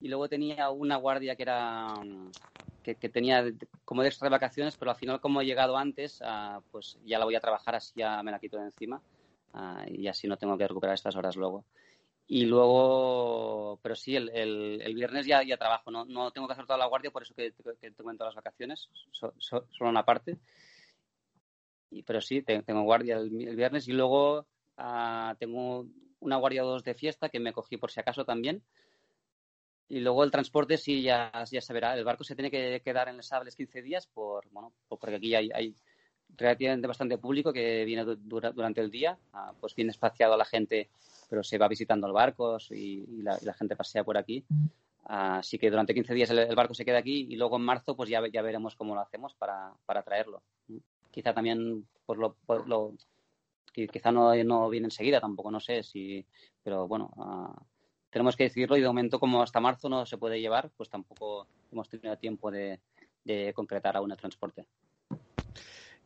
y luego tenía una guardia que era que, tenía como de extra de vacaciones, pero al final como he llegado antes, ah, pues ya la voy a trabajar, así ya me la quito de encima ah, y así no tengo que recuperar estas horas luego. Y luego, pero sí, el, el, viernes ya, ya trabajo, no, no tengo que hacer toda la guardia, por eso que, que te cuento las vacaciones, solo una parte. Y, pero sí, tengo guardia el, viernes y luego ah, tengo una guardia dos de fiesta que me cogí por si acaso también, y luego el transporte sí ya, ya se verá. El barco se tiene que quedar en Les Sables 15 días por, bueno, porque aquí hay, hay relativamente bastante público que viene durante el día. Ah, pues viene espaciado a la gente, pero se va visitando el barco y, la, gente pasea por aquí. Así que durante 15 días el, barco se queda aquí y luego en marzo pues ya, ya veremos cómo lo hacemos para, para traerlo. Quizá también pues lo, lo quizá no, no viene enseguida tampoco, no sé si, pero bueno, uh, tenemos que decidirlo y de momento como hasta marzo no se puede llevar, pues tampoco hemos tenido tiempo de, concretar aún el transporte.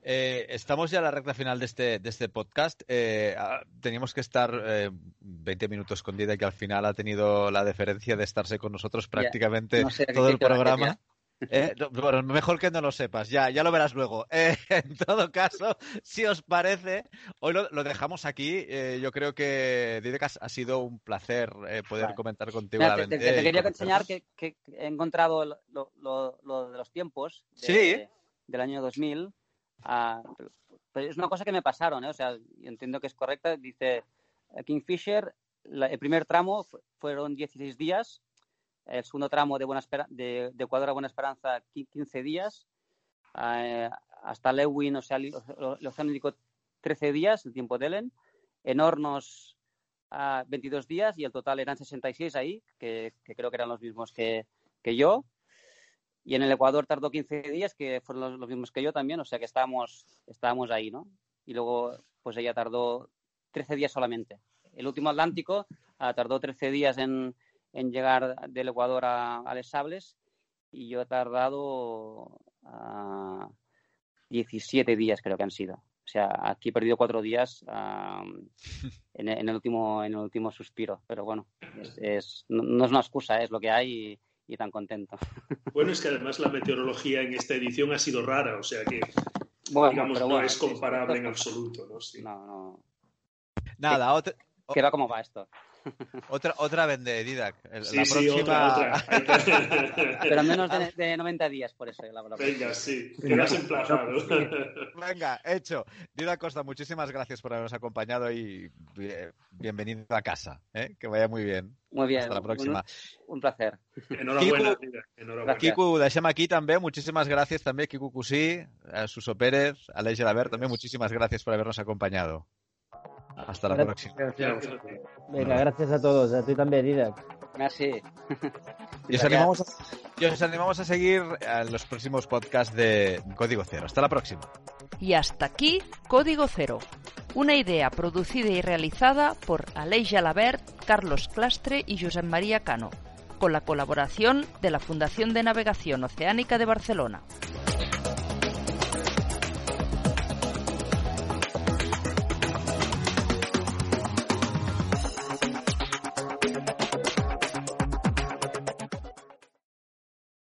Eh, estamos ya en la recta final de este, de este podcast. Eh, ah, teníamos que estar 20 eh, minutos con Dida, que al final ha tenido la deferencia de estarse con nosotros prácticamente todo el programa. Eh, bueno, mejor que no lo sepas, ya, ya lo verás luego. [laughs] Eh, en todo caso, si os parece, hoy lo, dejamos aquí. Eh, yo creo que, Didecas, ha sido un placer poder comentar contigo. la te, te, quería enseñar que, he encontrado lo, de los tiempos del año 2000. Ah, pero es una cosa que me pasaron, o sea, entiendo que es correcta. Dice Kingfisher, el primer tramo fueron 16 días el segundo tramo de, Buena de, Ecuador a Buena Esperanza 15 días, eh, hasta Lewin, o sea, el, Océano Índico 13 días, el tiempo de Ellen, en Hornos a 22 días y el total eran 66 ahí, que, creo que eran los mismos que, yo. Y en el Ecuador tardó 15 días, que fueron los, mismos que yo también, o sea que estábamos, estábamos ahí, ¿no? Y luego, pues ella tardó 13 días solamente. El último Atlántico ah, tardó 13 días en, en llegar del Ecuador a, Les Sables y yo he tardado 17 días creo que han sido. O sea, aquí he perdido cuatro días [laughs] en, el último, en el último suspiro. Pero bueno, es, no, es una excusa, es lo que hay y, tan contento. [laughs] Bueno, es que además la meteorología en esta edición ha sido rara, o sea que digamos, no es comparable en absoluto. ¿no? Nada, ¿Qué va cómo va esto? Otra, otra vende, Didac. Sí, la sí, próxima... otra, otra. [laughs] [laughs] Pero menos de, de 90 días, por eso. La, Venga, sí, quedas emplazado. [laughs] Venga, hecho. Didac Costa, muchísimas gracias por habernos acompañado y bienvenido a casa. ¿eh? Que vaya muy bien. Muy bien. Hasta la próxima. Un, un placer. Enhorabuena, Quico- enhorabuena. Quico, deixem aquí també, muchísimas gracias també, Quico Cusí, a Suso Pérez, Aleix Gelabert, también muchísimas gracias por habernos acompañado. Hasta la próxima. Gracias a ti. Venga, gracias a todos, a ti también, Didac. Merci. Y os animamos, a, y os animamos a seguir en los próximos podcasts de Código Cero. Hasta la próxima. Y hasta aquí Código Cero, una idea producida y realizada por Aleix Jalabert, Carlos Clastre y Josep María Cano, con la colaboración de la Fundación de Navegación Oceánica de Barcelona.